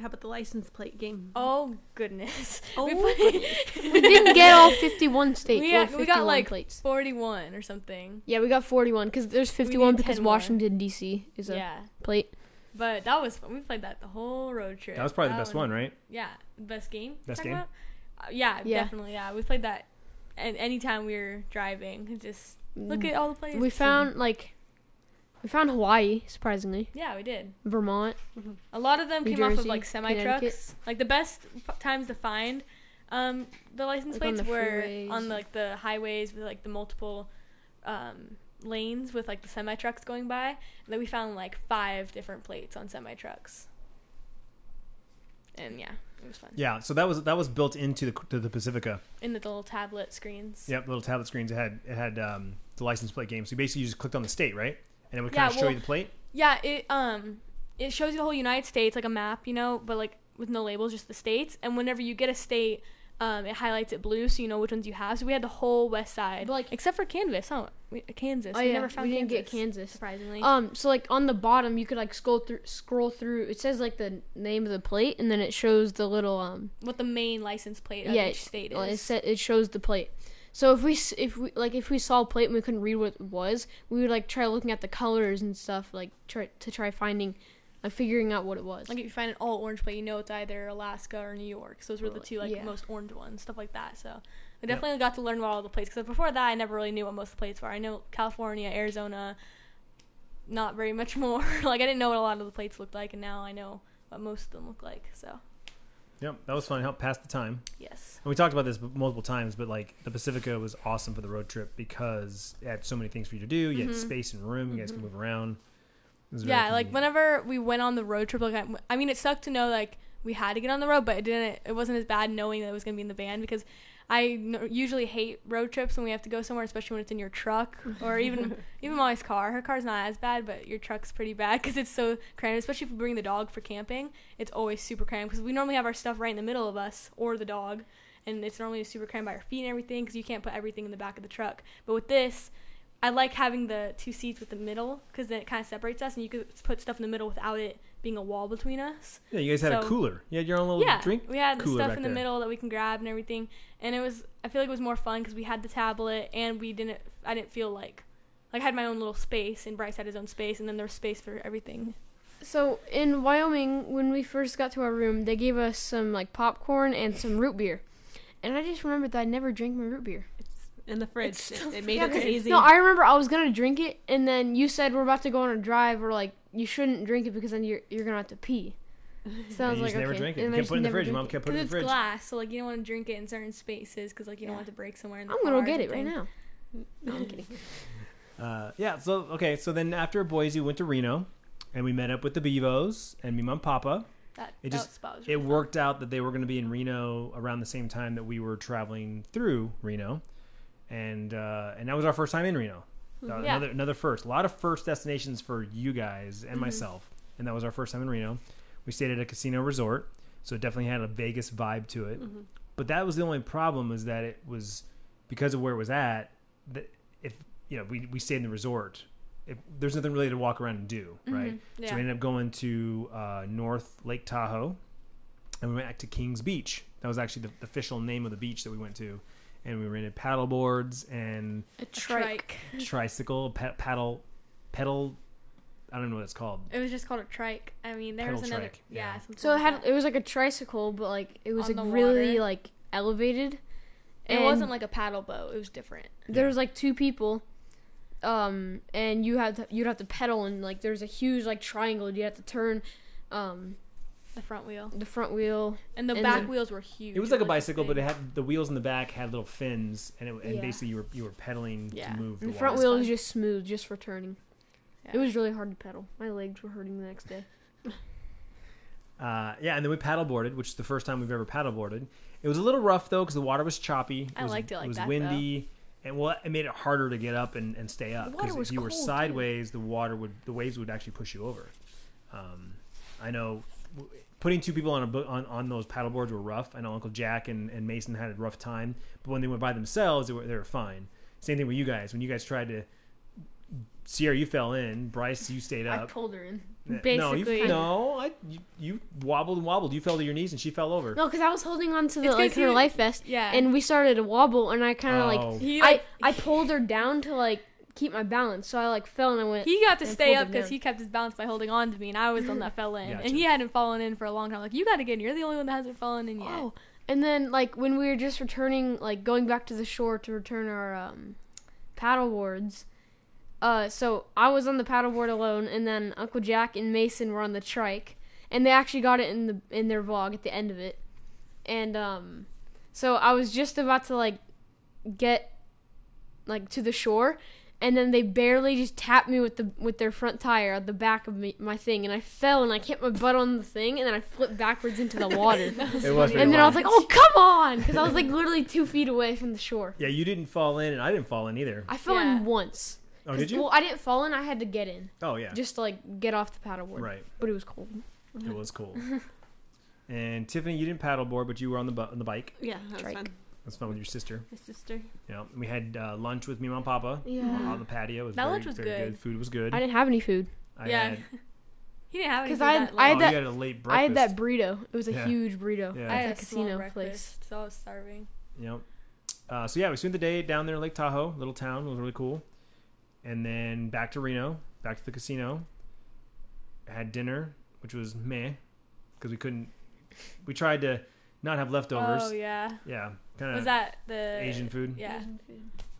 How about the license plate game? Oh goodness. Oh, we played we didn't get all 51 states. We We, got- we got, like, plates. 41 or something. Yeah, we got 41 because there's 51 because Washington D.C. is a Yeah, plate. But that was fun. We played that the whole road trip. That was probably the best one, right? Yeah, best game. Best game? Uh, yeah, Yeah. definitely. Yeah, we played that. And anytime we were driving, just look at all the places. We found like we found Hawaii surprisingly, Yeah, we did. Vermont. A lot of them New came off of like semi trucks. Like the best f- times to find um, the license Like on plates the were freeways. on like the highways with like the multiple um, lanes with like the semi trucks going by. And then we found like five different plates on semi trucks. And yeah, it was fun. Yeah. So that was that was built into the to the Pacifica. In the little tablet screens. Yep, little tablet screens. It had it had um, the license plate game. So you basically you just clicked on the state, right? And it would kind Yeah, of show well- you the plate. Yeah, it um it shows you the whole United States like a map, you know, but like with no labels, just the states. And whenever you get a state, um, it highlights it blue, so you know which ones you have. So we had the whole west side, But, like- except for Kansas, huh? We, Kansas. Oh we yeah, never found we didn't Kansas, get Kansas. surprisingly. Um, so like on the bottom, you could like scroll through, scroll through. It says like the name of the plate, and then it shows the little um. what the main license plate of yeah, each state well, It is. sa- it shows the plate. So if we if we like if we saw a plate and we couldn't read what it was, we would like try looking at the colors and stuff, like try to try finding, like figuring out what it was. like if you find an all orange plate, you know it's either Alaska or New York. So those were the two like Yeah. most orange ones, stuff like that. So I definitely got to learn about all the plates because before that I never really knew what most of the plates were. I know California, Arizona, not very much more. like I didn't know what a lot of the plates looked like, and now I know what most of them look like. So Yep, that was fun. Helped pass the time. yes, And we talked about this multiple times, but like the Pacifica was awesome for the road trip because it had so many things for you to do. You had Mhm. space and room. You guys could move around. Yeah. Like whenever we went on the road trip, like I, I mean, it sucked to know like we had to get on the road, but it didn't. It wasn't as bad knowing that it was gonna be in the van because I n- usually hate road trips when we have to go somewhere, especially when it's in your truck or even even Molly's car. Her car's not as bad, but your truck's pretty bad because it's so cramped. Especially if we bring the dog for camping, it's always super cramped because we normally have our stuff right in the middle of us or the dog, and it's normally super cramped by our feet and everything because you can't put everything in the back of the truck. But with this, I like having the two seats with the middle because then it kind of separates us, and you could put stuff in the middle without it being a wall between us. Yeah, you guys had a cooler. You had your own little yeah, drink. we had the stuff back in the there. middle that we can grab and everything, and it was. I feel like it was more fun because we had the tablet and we didn't. I didn't feel like, like I had my own little space and Bryce had his own space, and then there was space for everything. So in Wyoming, when we first got to our room, they gave us some like popcorn and some root beer, and I just remembered that I never drank my root beer. It's in the fridge. It's It, still- it made Yeah, it 'cause- easy. No, I remember I was gonna drink it, and then you said we're about to go on a drive, We're like you shouldn't drink it because then you're you're gonna have to pee. So I was like, never okay. drank it. You And I kept just putting it in the never fridge. drank Mom it. kept putting it in Because the it's glass, so like you don't want to drink it in certain spaces because like you don't want to break somewhere in the I'm gonna go get it right now. No, I'm kidding. Uh, yeah. So okay. So then after Boise, we went to Reno, and we met up with the Bevos and me, mom, papa. That, It that just- spot was It fun. worked out that they were going to be in Reno around the same time that we were traveling through Reno, and uh, and that was our first time in Reno. Uh, Yeah. Another another first. A lot of first destinations for you guys and Mhm. myself, and that was our first time in Reno. We stayed at a casino resort, so it definitely had a Vegas vibe to it. Mhm. But that was the only problem is that it was because of where it was at. That if you know we we stayed in the resort, if, there's nothing really to walk around and do, right? Mhm. Yeah. So we ended up going to uh, North Lake Tahoe, and we went back to Kings Beach. That was actually the, the official name of the beach that we went to, and we rented paddle boards and A A trike. tricycle pa- paddle pedal. I don't know what it's called. It was just called a trike. I mean, there Pedal was another. trike, Yeah. yeah. something So it had that. it was like a tricycle, but like it was On like really water. like elevated. It wasn't like a paddle boat. It was different. there Yeah. was like two people, um, and you had to you'd have to pedal and like there's a huge like triangle. You have to turn, um, The front wheel the front wheel. and the And back then- wheels were huge. It was like a bicycle, but it had the wheels in the back had little fins, and, it, and Yeah. basically you were you were pedaling Yeah. to move And the, the front wheel was just smooth, just for turning. It was really hard to pedal. My legs were hurting the next day. Uh, yeah, and then we paddleboarded, which is the first time we've ever paddleboarded. It was a little rough though because the water was choppy. It I was, liked it like It was that, windy, and well, it made it harder to get up and, and stay up because if you were cold, too. sideways, the water would the waves would actually push you over. Um, I know w- putting two people on a on, on those paddleboards were rough. I know Uncle Jack and, and Mason had a rough time, but when they went by themselves, they were, they were fine. Same thing with you guys. When you guys tried to, Sierra, you fell in. Bryce, you stayed up. I pulled her in. no, you, no, I, you, you wobbled and wobbled. You fell to your knees and she fell over. No, because I was holding on to the like her he- life vest, Yeah. and we started to wobble, and I kind of Oh. like he I like I pulled her down to like keep my balance, so I like fell and I went. he got to stay up because he kept his balance by holding on to me, and I was the one that fell in, Gotcha. and he hadn't fallen in for a long time. Like you got to get in. You're the only one that hasn't fallen in yet. Oh, and then like when we were just returning, like going back to the shore to return our um, paddle boards. Uh, so I was on the paddleboard alone, and then Uncle Jack and Mason were on the trike, and they actually got it in the in their vlog at the end of it. And um, so I was just about to like get like to the shore, and then they barely just tapped me with the with their front tire at the back of me, my thing, and I fell and I hit my butt on the thing, and then I flipped backwards into the water. It was And pretty then I was like, "Oh, come on!" Because I was like literally two feet away from the shore. Yeah, you didn't fall in, and I didn't fall in either. I fell Yeah. in once. Oh, did you? Well, I didn't fall in. I had to get in oh, yeah. just to like get off the paddleboard. Right. But it was cold. It was cold. and Tiffany, you didn't paddleboard, but you were on the bu- on the bike. Yeah, that was Trike. fun. That's fun with your sister. My sister. Yeah, and we had uh, lunch with me, mom, and papa Yeah. on the patio. It was That very, lunch was very good. Food was good. I didn't have any food. I Yeah. had, He didn't have any 'Cause food I had- that I had oh, that- you had a late breakfast. I had that burrito. It was a Yeah. huge burrito. Yeah. I had the a small casino breakfast, place. so I was starving. Yep. Uh, so yeah, we spent the day down there in Lake Tahoe, little town. It was really cool. And then back to Reno, back to the casino. Had dinner, which was meh, because we couldn't. We tried to not have leftovers. Oh yeah. Yeah, kind Was that the Asian food. Yeah.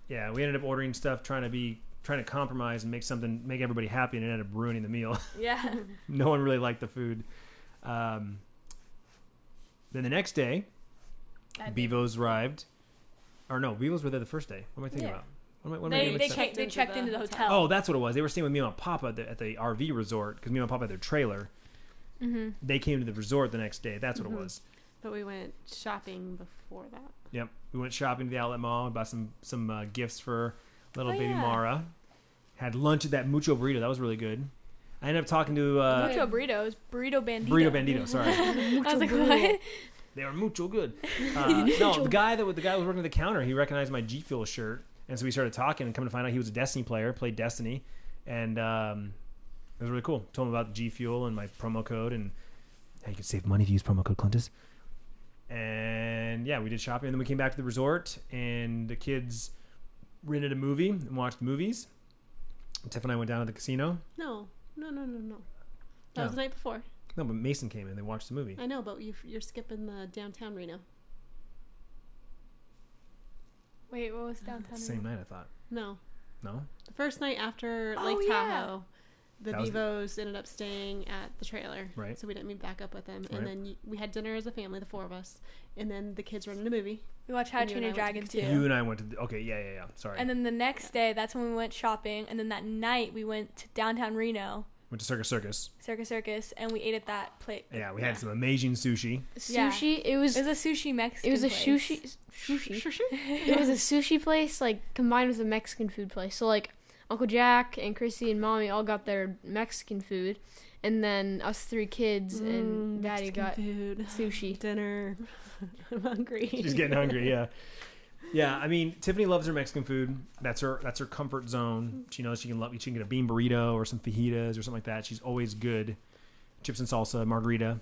Yeah, we ended up ordering stuff, trying to be trying to compromise and make something make everybody happy, and it ended up ruining the meal. Yeah. no one really liked the food. Um, then the next day, That day. Bevos arrived. Or no, Bevos were there the first day. What am I thinking Yeah. about? What am I, what am I They getting they, mixed up? came, they Into checked the into the hotel. hotel. Oh, that's what it was. They were staying with me and my Papa at the, at the RV resort because me and Papa had their trailer. Mm-hmm. They came to the resort the next day. That's what Mhm. it was. But we went shopping before that. Yep. We went shopping to the outlet mall. Bought some some uh, gifts for little Oh, baby yeah. Mara. Had lunch at that Mucho Burrito. That was really good. I ended up talking to uh, Mucho burritos, burrito bandito. Burrito Bandito. Sorry. I was like, what? They were mucho good. Uh, no, the guy that was- the guy was working at the counter, he recognized my G Fuel shirt, and so we started talking. And come to find out, he was a Destiny player, played Destiny, and um, it was really cool. Told him about G Fuel and my promo code, and how you can save money if you use promo code Clintus. And yeah, we did shopping, and then we came back to the resort, and the kids rented a movie and watched movies. Tiff and I went down to the casino. No, no, no, no, no. That was the night before. No, but Mason came in. They watched the movie. I know, but you, you're skipping the downtown Reno. Wait, what was downtown? Same night, I thought. No, No, the first night after Oh, Lake yeah. Tahoe, the That was- Vivos ended up staying at the trailer. Right. So we didn't meet back up with them, Right. and then we had dinner as a family, the four of us, and then the kids rented a movie. We watched How to And you Train Your I went to Dragon too. you and I went to. The, okay, yeah, yeah, yeah. Sorry. And then the next day, that's when we went shopping. And then that night, we went to downtown Reno, went to Circus Circus. Circus Circus, and we ate at that plate. Yeah, we had Yeah. some amazing sushi. Yeah. Sushi. It was. It was a sushi Mexican. It was a place. sushi. Sushi. it was a sushi place like combined with a Mexican food place. So like Uncle Jack and Chrissy and Mommy all got their Mexican food, and then us three kids and Mm, Daddy Mexican got food, sushi. dinner. I'm hungry. She's getting hungry. Yeah, yeah. I mean, Tiffany loves her Mexican food. That's her. That's her comfort zone. She knows she can love. She can get a bean burrito or some fajitas or something like that. She's always good. Chips and salsa, margarita.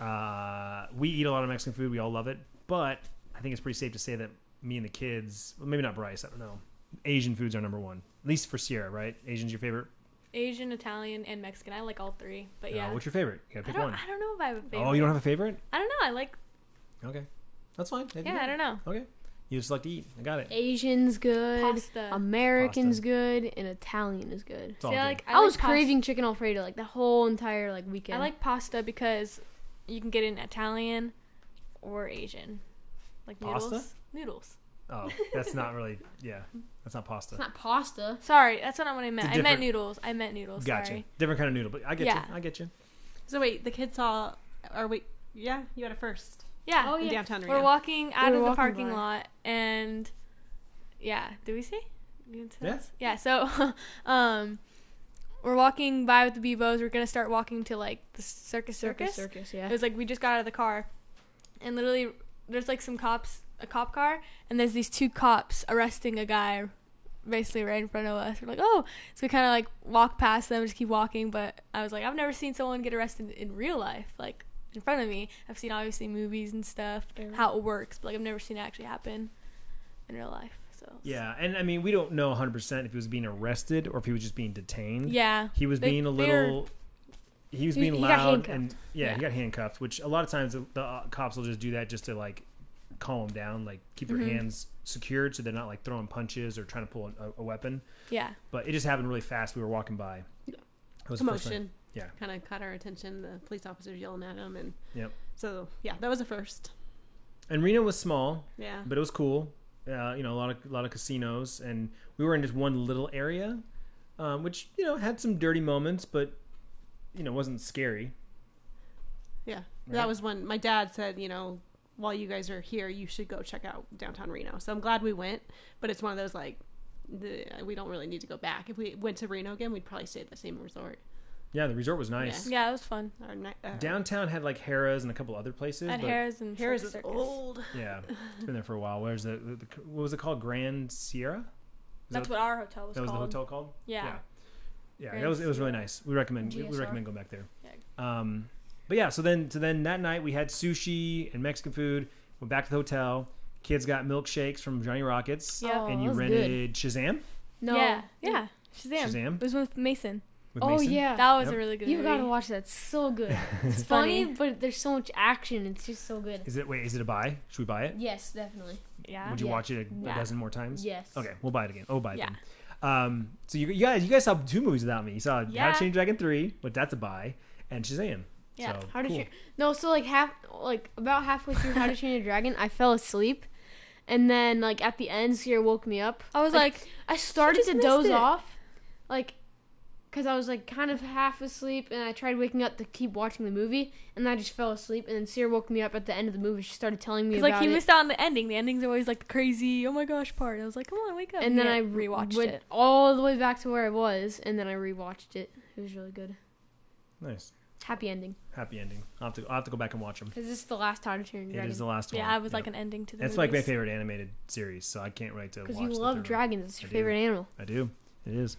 Uh, we eat a lot of Mexican food. We all love it. But I think it's pretty safe to say that me and the kids, well, maybe not Bryce. I don't know. Asian foods are number one, at least for Sierra. Right? Asian's your favorite. Asian, Italian, and Mexican. I like all three. But Uh, yeah. what's your favorite? You gotta I pick don't, one. I don't know if I have a favorite. Oh, you don't have a favorite? I don't know. I like. Okay, that's fine. Yeah, I don't know. Okay, you just like to eat. I got it. Asian's good. Pasta. American's Pasta. good, and Italian is good. It's all See, I good. like. I, I, was like pas- craving chicken alfredo like the whole entire like weekend. I like pasta because you can get it in Italian or Asian, like noodles. Pasta? Noodles. Oh, that's not really. Yeah, that's not pasta. It's not pasta. Sorry, that's not what I meant. I I a meant different- noodles. I meant noodles. Gotcha. Sorry. Different kind of noodle, but I get Yeah. you. I get you. So wait, the kids saw. Or wait, yeah, you had it first. Yeah. Oh, in yeah. downtown We're Reno. walking out We of were the walking parking by. lot, and yeah, do we see? You didn't Yeah. us? Yeah. So, um, we're walking by with the Bebos. We're gonna start walking to like the circus circus. circus, yeah. It was like we just got out of the car, and literally there's like some cops, a cop car, and there's these two cops arresting a guy, basically right in front of us. We're like, oh, so we kind of like walk past them, just keep walking. But I was like, I've never seen someone get arrested in real life, like in front of me. I've seen obviously movies and stuff, Yeah. how it works, but like I've never seen it actually happen in real life. So Yeah, and I mean, we don't know 100 percent if he was being arrested or if he was just being detained. yeah, he was They- being a little. He was He- being he got loud handcuffed. and yeah, Yeah. he got handcuffed. Which a lot of times the, the uh, cops will just do that just to like calm him down, like keep their Mhm. hands secured so they're not like throwing punches or trying to pull a, a weapon. yeah, But it just happened really fast. We were walking by. Yeah. It was the first time. Commotion. Yeah. Kind of caught our attention. The police officers yelling at him, and Yep. so yeah, that was a first. And Reno was small, Yeah. but it was cool. Uh, you know, a lot of a lot of casinos, and we were in just one little area, um, which you know had some dirty moments, but you know wasn't scary. Yeah, Right. that was when my dad said, you know, while you guys are here, you should go check out downtown Reno. So I'm glad we went, but it's one of those like, the, we don't really need to go back. If we went to Reno again, we'd probably stay at the same resort. Yeah, the resort was nice. yeah, it was fun. Our ni- uh, Downtown had like Harrah's and a couple other places. At but Harris and Harris Circus is old. Yeah, it's been there for a while. Where's the, the, the what was it called? Grand Sierra. Is That's that, what our hotel was that was called. the hotel called. Yeah. Yeah, yeah Grand it was it was really nice. We recommend we, we recommend going back there. Um, but yeah, so then so then that night we had sushi and Mexican food. Went back to the hotel. Kids got milkshakes from Johnny Rockets, Yeah. Oh, and you that was good. rented Shazam No. Yeah, yeah. Shazam. Shazam? It was with Mason. with Oh Mason. yeah. That was Yep. a really good movie. you movie. gotta watch that. It's so good. It's It's funny, funny. but there's so much action. It's just so good. Is it wait? Is it a buy? Should we buy it? Yes, definitely. Yeah. Would you Yeah. watch it a, a Yeah. dozen more times? Yes. Okay, we'll buy it again. Oh, buy it Yeah. then. Um, so you, you guys, you guys saw two movies without me. You saw How Yeah. to Train Your Dragon three, but that's a buy, and Shazam. Yeah. So, How to cool. Train? No, so like half, like about halfway through How to Train a Dragon, I fell asleep, and then like at the end, Sierra woke me up. I was Like, like, I started to doze it. off, like, cause I was like kind of half asleep, and I tried waking up to keep watching the movie, and I just fell asleep. And then Sierra woke me up at the end of the movie. She started telling me because about like he it, missed out on the ending. The ending's always like the crazy, oh my gosh part. I was like, come on, wake up. and then Yeah, I rewatched went it. all the way back to where I was, and then I rewatched it. It was really good. Nice, Happy ending. happy ending. I'll have to, I'll have to go back and watch them. Cause this is the last How to a It Dragon. is the last one. Yeah, it was like an ending to the. It's like my favorite animated series, so I can't wait to watch. Because you the love third one. dragons. It's I your do. favorite animal. I do. It is.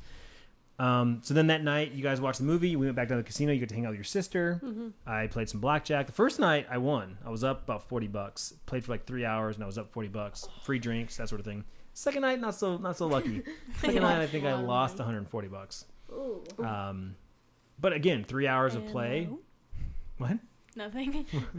Um, so then that night, you guys watched the movie. We went back down to the casino. You got to hang out with your sister. I played some blackjack. The first night, I won. I was up about forty bucks. Played for like three hours, and I was up forty bucks. Free drinks, that sort of thing. Second night, not so not so lucky. Second night, I think I lost one hundred and forty bucks. Ooh. Um, but again, three hours of play. Hello? What? Nothing. Three,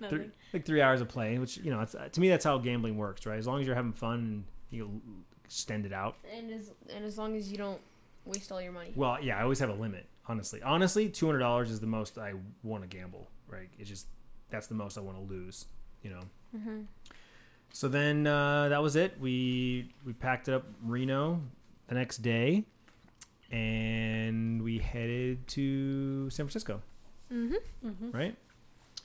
Nothing. like three hours of play, which you know, it's, to me, that's how gambling works, right? As long as you're having fun, and you extend it out. And as and as long as you don't waste all your money. Well, yeah, I always have a limit. Honestly, honestly, two hundred dollars is the most I want to gamble. Right? It's just that's the most I want to lose. You know. Mm-hmm. So then uh, that was it. We we packed it up Reno the next day, and we headed to San Francisco. Mm-hmm. Mm-hmm. Right.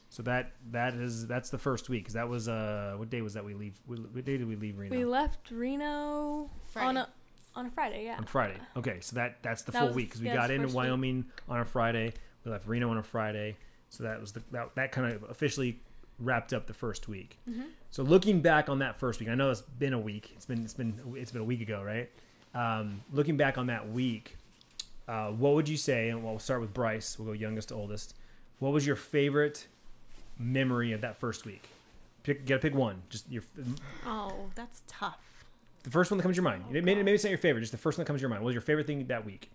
So that that is that's the first week. 'cause that was uh what day was that we leave? What what day did we leave Reno? We left Reno Friday. on a on a Friday. Yeah. on Friday. Okay, so that that's the That full was- week because we yeah, got it's into week. Wyoming on a Friday. We left Reno on a Friday. So that was the that, that kind of officially wrapped up the first week. Mm-hmm. So looking back on that first week, I know it's been a week. It's been it's been it's been a week ago, right? Um, looking back on that week, uh, what would you say? And we'll start with Bryce. We'll go youngest to oldest. What was your favorite memory of that first week? Pick, get to pick one. Just your Oh, that's tough. the first one that comes to your mind. Oh, maybe, maybe it's not your favorite. Just the first one that comes to your mind. What was your favorite thing that week?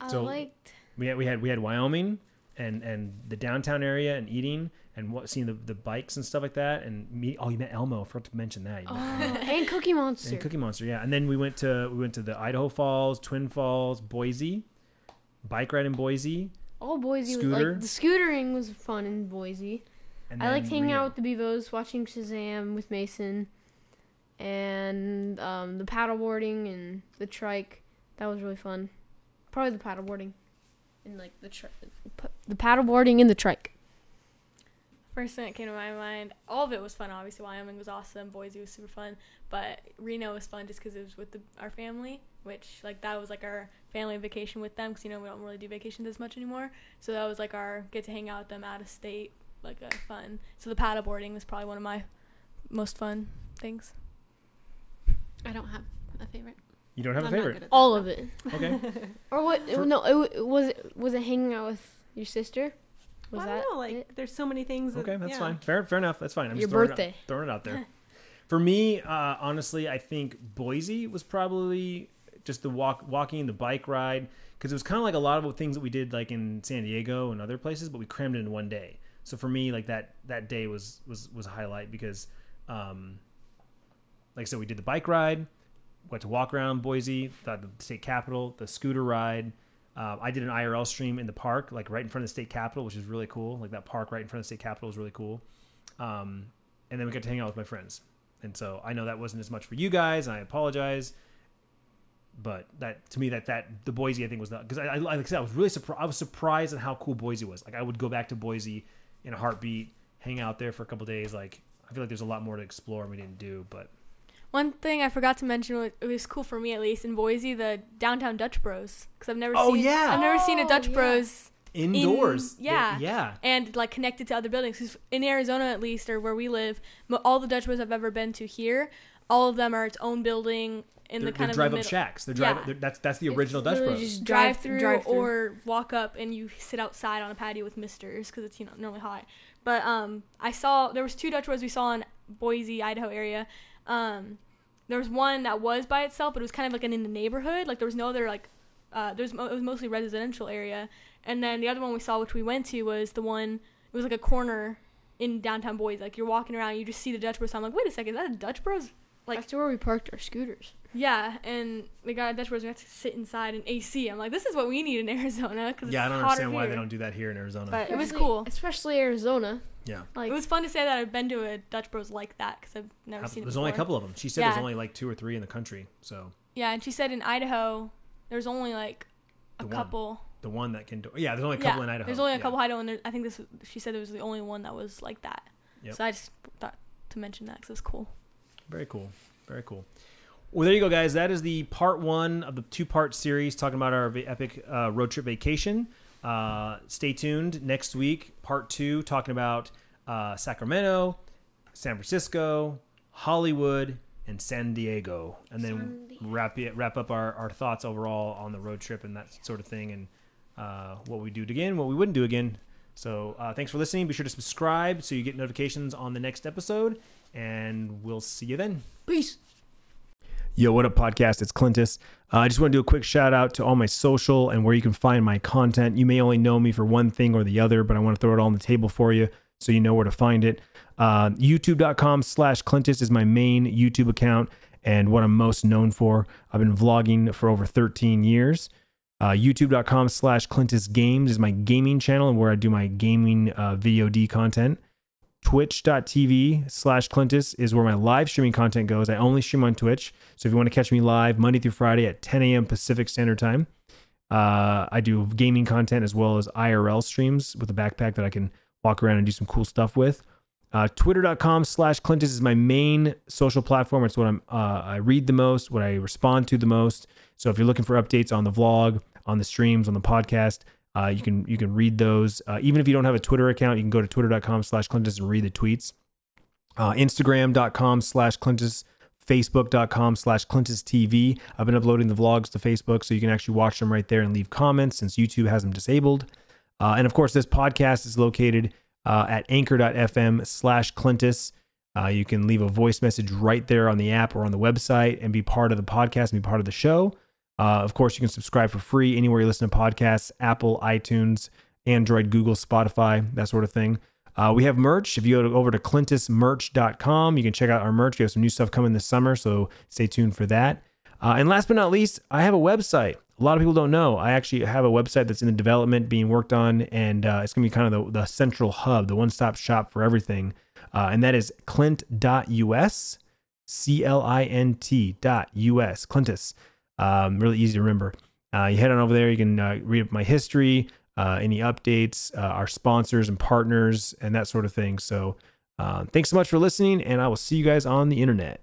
I So- liked We had we had we had Wyoming and and the downtown area and eating and what seeing the, the bikes and stuff like that and me. Oh, you met Elmo. I forgot to mention that. Oh, and Cookie Monster. and Cookie Monster, yeah. And then we went to we went to the Idaho Falls, Twin Falls, Boise, bike ride in Boise. All Boise was Scooter. like the scootering was fun in Boise. And I liked hanging Reno. out with the Bevos, watching Shazam with Mason, and um, the paddleboarding and the trike. That was really fun. Probably the paddleboarding, and like the tri- the paddleboarding and the trike. First thing that came to my mind, all of it was fun. Obviously, Wyoming was awesome. Boise was super fun, but Reno was fun just because it was with the, our family, which like that was like our family vacation with them. Because you know we don't really do vacations as much anymore. So that was like our get to hang out with them out of state, like uh, fun. So the paddleboarding was probably one of my most fun things. I don't have a favorite. You don't have I'm a favorite, All of it, okay? or what? For- no, it, was it was it hanging out with your sister? Was Well, I don't know. Like, it? there's so many things. that- Okay, that's yeah. fine. Fair, fair enough. That's fine. I'm Your just throwing birthday. It out, throwing it out there. For me, uh, honestly, I think Boise was probably just the walk, walking, the bike ride, because it was kind of like a lot of the things that we did like in San Diego and other places, but we crammed it in one day. So for me, like that that day was was was a highlight because, um, like I said, we did the bike ride, went to walk around Boise, the, the state capitol, the scooter ride. Uh, I did an IRL stream in the park, like right in front of the state capitol, which is really cool. Like that park right in front of the state capitol is really cool. Um, and then we got to hang out with my friends. And so I know that wasn't as much for you guys, and I apologize. But that to me, that that the Boise I think was not because I, I like I said I was really surprised. I was surprised at how cool Boise was. Like I would go back to Boise in a heartbeat, hang out there for a couple days. Like I feel like there's a lot more to explore and we didn't do. But One thing I forgot to mention was it was cool for me at least in Boise the downtown Dutch Bros because I've never Oh, seen yeah. I've never seen a Oh, Dutch yeah. Bros indoors, In- yeah. they- yeah. and like connected to other buildings. 'Cause in Arizona, at least, or where we live, all the Dutch Bros I've ever been to here, all of them are its own building in They're, the kind of drive up middle. shacks. They're drive. Yeah. They're, that's that's the It's original Dutch Bros. just drive drive- through drive-through. or walk up and you sit outside on a patio with misters because it's you know normally hot but um i saw there was two dutch bros we saw in boise idaho area um there was one that was by itself but it was kind of like an in the neighborhood like there was no other like uh there's mo- it was mostly residential area and then the other one we saw which we went to was the one it was like a corner in downtown boise like you're walking around you just see the dutch bros i'm like wait a second is that a dutch bros like- That's where we parked our scooters. yeah, and we got a Dutch Bros. We have to sit inside in AC. I'm like, this is what we need in Arizona because Yeah, I don't understand why here. they don't do that here in Arizona. But it was cool. especially Arizona. Yeah, Like It was fun to say that I've been to a Dutch Bros like that because I've never Have- seen it. there's only a couple of them. She said there's only like two or three in the country. So Yeah, and she said in Idaho, there's only like a The one. couple. the one that can do. Yeah, there's only a couple yeah, in Idaho. There's only a Yeah. couple Idaho, and there, I think this. She said there was the only one that was like that. Yep. So I just thought to mention that because it was cool. Very cool. Very cool. Well, there you go, guys. That is the part one of the two part series talking about our epic uh, road trip vacation. Uh, stay tuned. Next week, part two, talking about uh, Sacramento, San Francisco, Hollywood, and San Diego, and then wrap it, wrap up our, our thoughts overall on the road trip and that sort of thing, and uh, what we do again, what we wouldn't do again. So uh, thanks for listening. Be sure to subscribe so you get notifications on the next episode, and we'll see you then. Peace. Yo, what up, podcast? It's Clintus. Uh, I just want to do a quick shout out to all my social and where you can find my content. You may only know me for one thing or the other, but I want to throw it all on the table for you so you know where to find it. Uh, YouTube.com slash Clintus is my main YouTube account and what I'm most known for. I've been vlogging for over 13 years. Uh, YouTube.com slash Clintus Games is my gaming channel and where I do my gaming uh, VOD content twitch.tv slash clintus is where my live streaming content goes. I only stream on twitch. So if you want to catch me live monday through friday at 10 a.m pacific standard time uh, i do gaming content as well as irl streams with a backpack that i can walk around and do some cool stuff with. Uh, twitter.com slash clintus is my main social platform. It's what i'm uh, i read the most what i respond to the most. So if you're looking for updates on the vlog on the streams on the podcast uh, you can you can read those. Uh, even if you don't have a Twitter account, you can go to twitter.com slash Clintus and read the tweets. Uh, Instagram.com slash Clintus, Facebook.com slash Clintus TV. I've been uploading the vlogs to Facebook, so you can actually watch them right there and leave comments since YouTube has them disabled. Uh, and of course, this podcast is located uh, at anchor.fm slash Clintus. Uh, you can leave a voice message right there on the app or on the website and be part of the podcast and be part of the show. Uh, of course, you can subscribe for free anywhere you listen to podcasts Apple, iTunes, Android, Google, Spotify, that sort of thing. Uh, we have merch. If you go over to clintusmerch.com, you can check out our merch. We have some new stuff coming this summer, so stay tuned for that. Uh, and last but not least, I have a website. A lot of people don't know. I actually have a website that's in the development, being worked on, and uh, it's going to be kind of the, the central hub, the one stop shop for everything. Uh, and that is clint.us, C L I N T.us, US, Clintus. Um, really easy to remember. Uh, you head on over there, you can uh, read my history, uh, any updates, uh, our sponsors and partners, and that sort of thing. So, uh, thanks so much for listening, and I will see you guys on the internet.